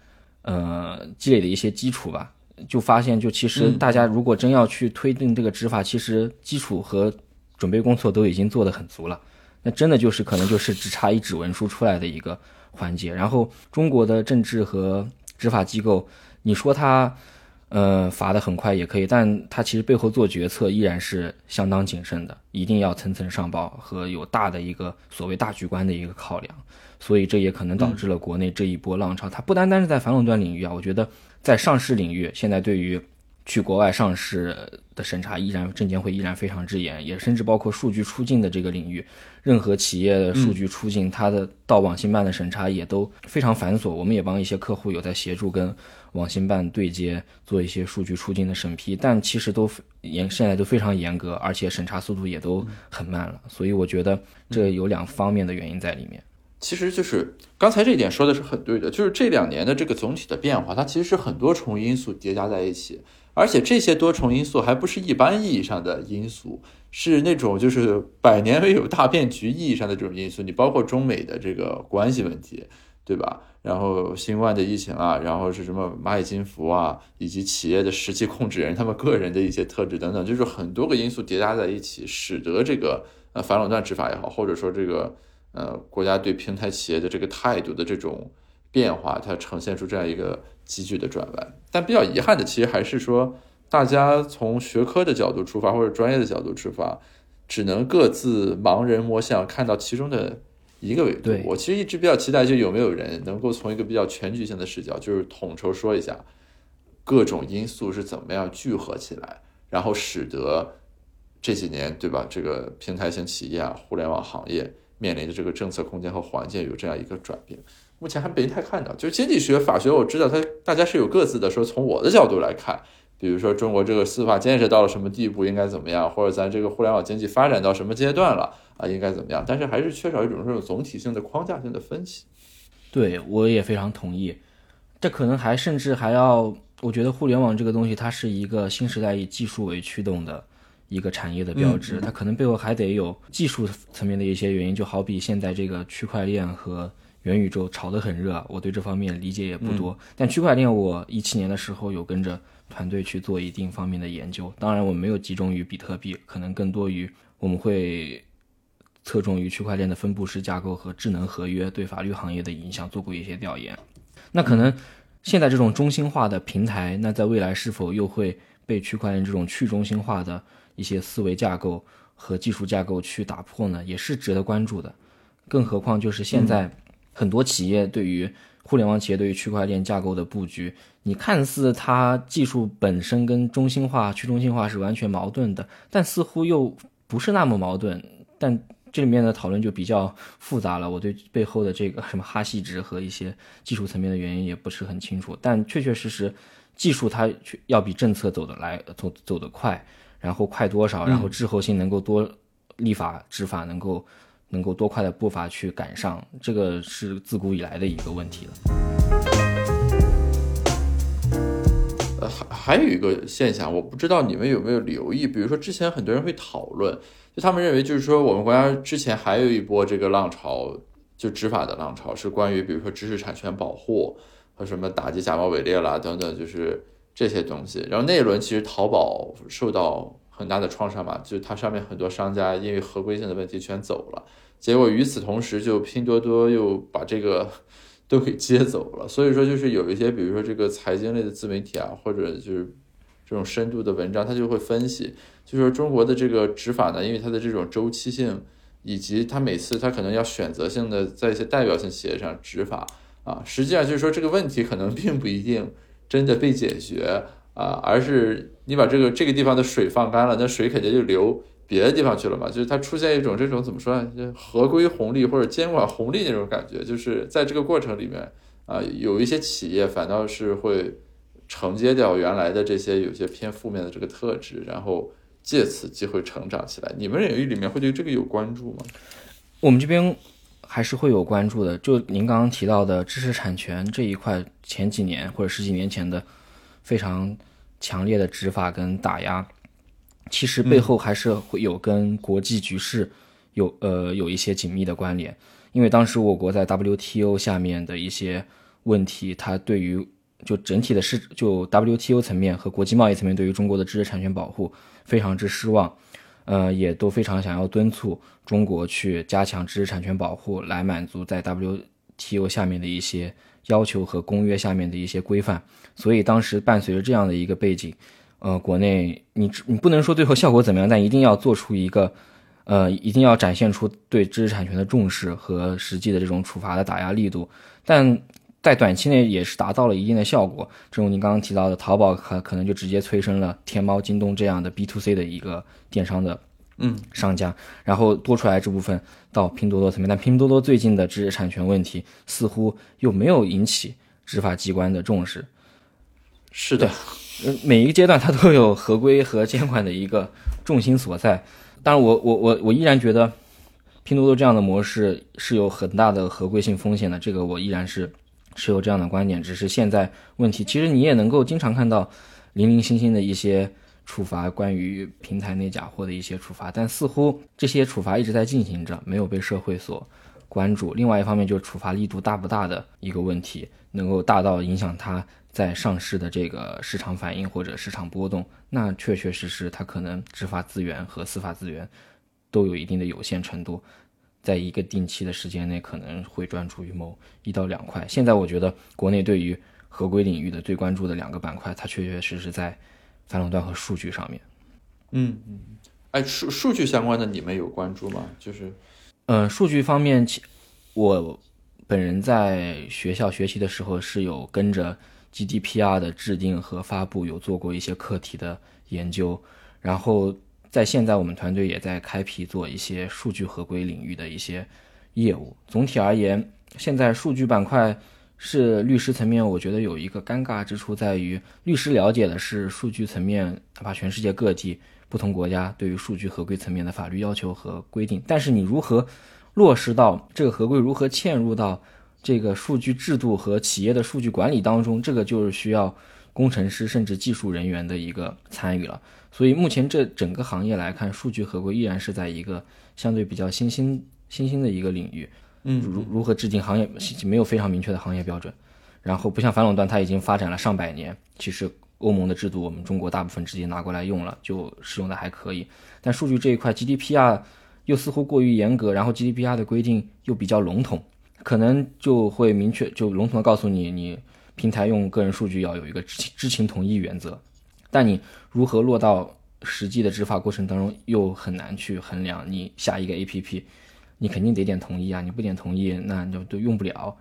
呃，积累的一些基础吧。就发现，就其实大家如果真要去推进这个执法，其实基础和准备工作都已经做得很足了。那真的就是可能就是只差一纸文书出来的一个环节。然后中国的政治和执法机构，你说他。呃，罚的很快也可以，但他其实背后做决策依然是相当谨慎的，一定要层层上报和有大的一个所谓大局观的一个考量，所以这也可能导致了国内这一波浪潮。它不单单是在反垄断领域啊，我觉得在上市领域，现在对于去国外上市的审查依然证监会依然非常之严，也甚至包括数据出境的这个领域，任何企业的数据出境，它的到网信办的审查也都非常繁琐。我们也帮一些客户有在协助跟。网信办对接做一些数据出境的审批，但其实都严，现在都非常严格，而且审查速度也都很慢了。所以我觉得这有两方面的原因在里面。其实就是刚才这一点说的是很对的，就是这两年的这个总体的变化，它其实是很多重因素叠加在一起。而且这些多重因素还不是一般意义上的因素，是那种就是百年未有大变局意义上的这种因素。你包括中美的这个关系问题，对吧？然后新冠的疫情啊，然后是什么蚂蚁金服啊，以及企业的实际控制人他们个人的一些特质等等，就是很多个因素叠加在一起，使得这个呃反垄断执法也好，或者说这个呃国家对平台企业的这个态度的这种变化，它呈现出这样一个急剧的转弯。但比较遗憾的，其实还是说大家从学科的角度出发，或者专业的角度出发，只能各自盲人摸象，看到其中的。一个维度，我其实一直比较期待，就有没有人能够从一个比较全局性的视角，就是统筹说一下各种因素是怎么样聚合起来，然后使得这几年，对吧？这个平台型企业啊，互联网行业面临的这个政策空间和环境有这样一个转变。目前还没太看到，就是经济学、法学，我知道它大家是有各自的说，从我的角度来看。比如说中国这个司法建设到了什么地步，应该怎么样？或者咱这个互联网经济发展到什么阶段了啊，应该怎么样？但是还是缺少一种这种总体性的框架性的分析。对，我也非常同意。这可能还甚至还要，我觉得互联网这个东西，它是一个新时代以技术为驱动的一个产业的标志。它可能背后还得有技术层面的一些原因，就好比现在这个区块链和元宇宙炒得很热，我对这方面理解也不多。但区块链，我一七年的时候有跟着。团队去做一定方面的研究，当然我没有集中于比特币，可能更多于我们会侧重于区块链的分布式架构和智能合约对法律行业的影响做过一些调研。那可能现在这种中心化的平台，那在未来是否又会被区块链这种去中心化的一些思维架构和技术架构去打破呢？也是值得关注的。更何况就是现在很多企业对于互联网企业对于区块链架构的布局，你看似它技术本身跟中心化、去中心化是完全矛盾的，但似乎又不是那么矛盾。但这里面的讨论就比较复杂了，我对背后的这个什么哈希值和一些技术层面的原因也不是很清楚。但确确实实，技术它要比政策走得来走走得快，然后快多少，然后滞后性能够多，立法执法能够。能够多快的步伐去赶上，这个是自古以来的一个问题了。呃，还还有一个现象，我不知道你们有没有留意，比如说之前很多人会讨论，就他们认为就是说我们国家之前还有一波这个浪潮，就执法的浪潮，是关于比如说知识产权保护和什么打击假冒伪劣啦等等，就是这些东西。然后那一轮其实淘宝受到很大的创伤嘛，就是它上面很多商家因为合规性的问题全走了。结果与此同时，就拼多多又把这个 [laughs] 都给接走了。所以说，就是有一些，比如说这个财经类的自媒体啊，或者就是这种深度的文章，他就会分析，就是说中国的这个执法呢，因为它的这种周期性，以及它每次它可能要选择性的在一些代表性企业上执法啊，实际上就是说这个问题可能并不一定真的被解决啊，而是你把这个这个地方的水放干了，那水肯定就流。别的地方去了嘛，就是它出现一种这种怎么说呢，就合规红利或者监管红利那种感觉，就是在这个过程里面啊，有一些企业反倒是会承接掉原来的这些有些偏负面的这个特质，然后借此机会成长起来。你们领域里面会对这个有关注吗？我们这边还是会有关注的。就您刚刚提到的知识产权这一块，前几年或者十几年前的非常强烈的执法跟打压。其实背后还是会有跟国际局势有呃有一些紧密的关联，因为当时我国在 WTO 下面的一些问题，它对于就整体的市就 WTO 层面和国际贸易层面对于中国的知识产权保护非常之失望，呃，也都非常想要敦促中国去加强知识产权保护，来满足在 WTO 下面的一些要求和公约下面的一些规范，所以当时伴随着这样的一个背景。呃，国内你你不能说最后效果怎么样，但一定要做出一个，呃，一定要展现出对知识产权的重视和实际的这种处罚的打压力度。但在短期内也是达到了一定的效果。正如您刚刚提到的，淘宝可可能就直接催生了天猫、京东这样的 B to C 的一个电商的嗯商家，然后多出来这部分到拼多多层面。但拼多多最近的知识产权问题似乎又没有引起执法机关的重视。是的。嗯，每一个阶段它都有合规和监管的一个重心所在。当然，我我我我依然觉得，拼多多这样的模式是有很大的合规性风险的。这个我依然是持有这样的观点。只是现在问题，其实你也能够经常看到零零星星的一些处罚，关于平台内假货的一些处罚，但似乎这些处罚一直在进行着，没有被社会所关注。另外一方面，就是处罚力度大不大的一个问题，能够大到影响它在上市的这个市场反应或者市场波动，那确确实实它可能执法资源和司法资源都有一定的有限程度。在一个定期的时间内，可能会专注于某一到两块。现在我觉得国内对于合规领域的最关注的两个板块，它确确实实在反垄断和数据上面。嗯嗯，哎，数数据相关的你们有关注吗？就是，嗯，数据方面，我本人在学校学习的时候是有跟着 GDPR 的制定和发布，有做过一些课题的研究，然后。在现在，我们团队也在开辟做一些数据合规领域的一些业务。总体而言，现在数据板块是律师层面，我觉得有一个尴尬之处在于，律师了解的是数据层面，哪怕全世界各地不同国家对于数据合规层面的法律要求和规定，但是你如何落实到这个合规，如何嵌入到这个数据制度和企业的数据管理当中，这个就是需要工程师甚至技术人员的一个参与了。所以目前这整个行业来看，数据合规依然是在一个相对比较新兴新兴的一个领域。嗯，如如何制定行业没有非常明确的行业标准，然后不像反垄断，它已经发展了上百年。其实欧盟的制度，我们中国大部分直接拿过来用了，就使用的还可以。但数据这一块，GDPR 又似乎过于严格，然后 GDPR 的规定又比较笼统，可能就会明确就笼统的告诉你，你平台用个人数据要有一个知知情同意原则。但你如何落到实际的执法过程当中，又很难去衡量。你下一个 APP，你肯定得点同意啊，你不点同意，那就都用不了。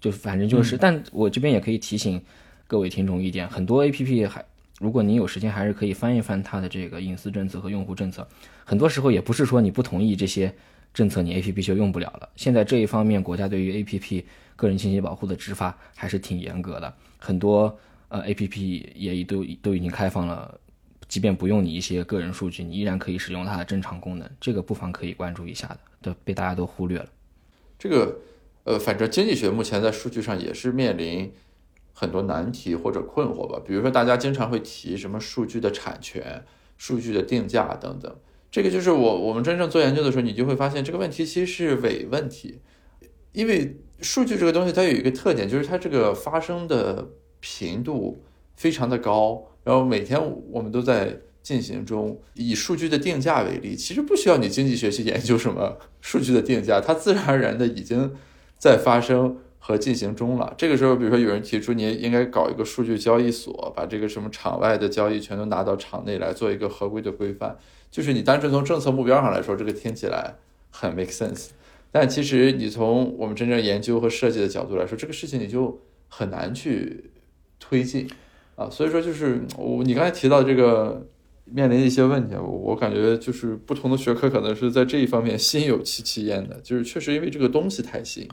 就反正就是，但我这边也可以提醒各位听众一点：很多 APP 还，如果您有时间，还是可以翻一翻它的这个隐私政策和用户政策。很多时候也不是说你不同意这些政策，你 APP 就用不了了。现在这一方面，国家对于 APP 个人信息保护的执法还是挺严格的，很多。呃，A P P 也都都已经开放了，即便不用你一些个人数据，你依然可以使用它的正常功能。这个不妨可以关注一下的，都被大家都忽略了。这个，呃，反正经济学目前在数据上也是面临很多难题或者困惑吧。比如说，大家经常会提什么数据的产权、数据的定价等等。这个就是我我们真正做研究的时候，你就会发现这个问题其实是伪问题，因为数据这个东西它有一个特点，就是它这个发生的。频度非常的高，然后每天我们都在进行中。以数据的定价为例，其实不需要你经济学去研究什么数据的定价，它自然而然的已经在发生和进行中了。这个时候，比如说有人提出你应该搞一个数据交易所，把这个什么场外的交易全都拿到场内来做一个合规的规范，就是你单纯从政策目标上来说，这个听起来很 make sense。但其实你从我们真正研究和设计的角度来说，这个事情你就很难去。推进，啊，所以说就是我你刚才提到这个面临的一些问题，我我感觉就是不同的学科可能是在这一方面心有戚戚焉的，就是确实因为这个东西太新。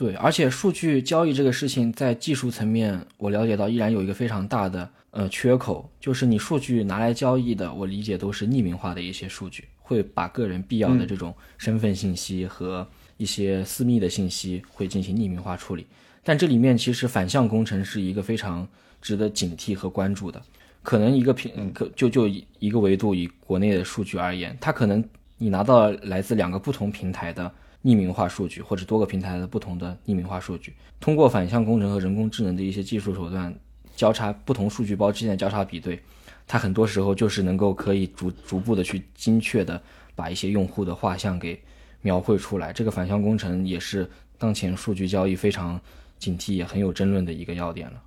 对，而且数据交易这个事情在技术层面，我了解到依然有一个非常大的呃缺口，就是你数据拿来交易的，我理解都是匿名化的一些数据，会把个人必要的这种身份信息和一些私密的信息会进行匿名化处理。但这里面其实反向工程是一个非常值得警惕和关注的。可能一个平可就就一个维度，以国内的数据而言，它可能你拿到来自两个不同平台的匿名化数据，或者多个平台的不同的匿名化数据，通过反向工程和人工智能的一些技术手段交叉不同数据包之间的交叉比对，它很多时候就是能够可以逐逐步的去精确的把一些用户的画像给描绘出来。这个反向工程也是当前数据交易非常。警惕也很有争论的一个要点了，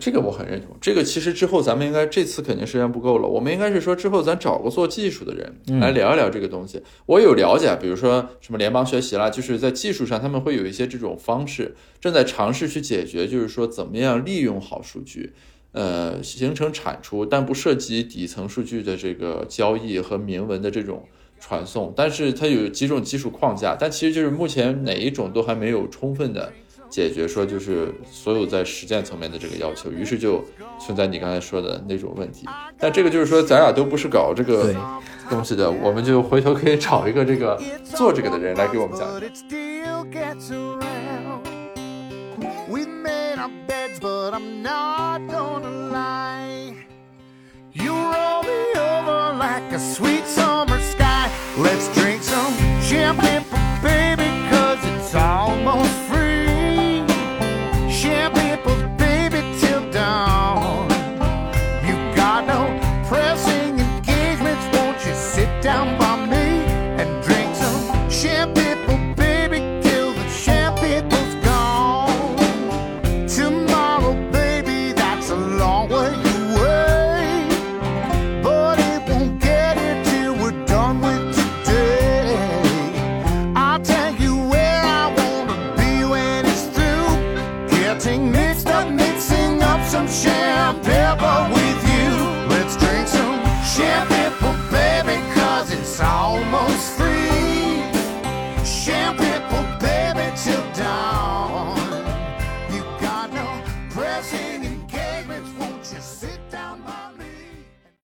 这个我很认同。这个其实之后咱们应该这次肯定时间不够了，我们应该是说之后咱找个做技术的人来聊一聊这个东西。我有了解，比如说什么联邦学习啦，就是在技术上他们会有一些这种方式，正在尝试去解决，就是说怎么样利用好数据，呃，形成产出，但不涉及底层数据的这个交易和明文的这种传送。但是它有几种技术框架，但其实就是目前哪一种都还没有充分的。解决说就是所有在实践层面的这个要求，于是就存在你刚才说的那种问题。但这个就是说，咱俩都不是搞这个东西的，我们就回头可以找一个这个做这个的人来给我们讲。We made our beds, but I'm not gonna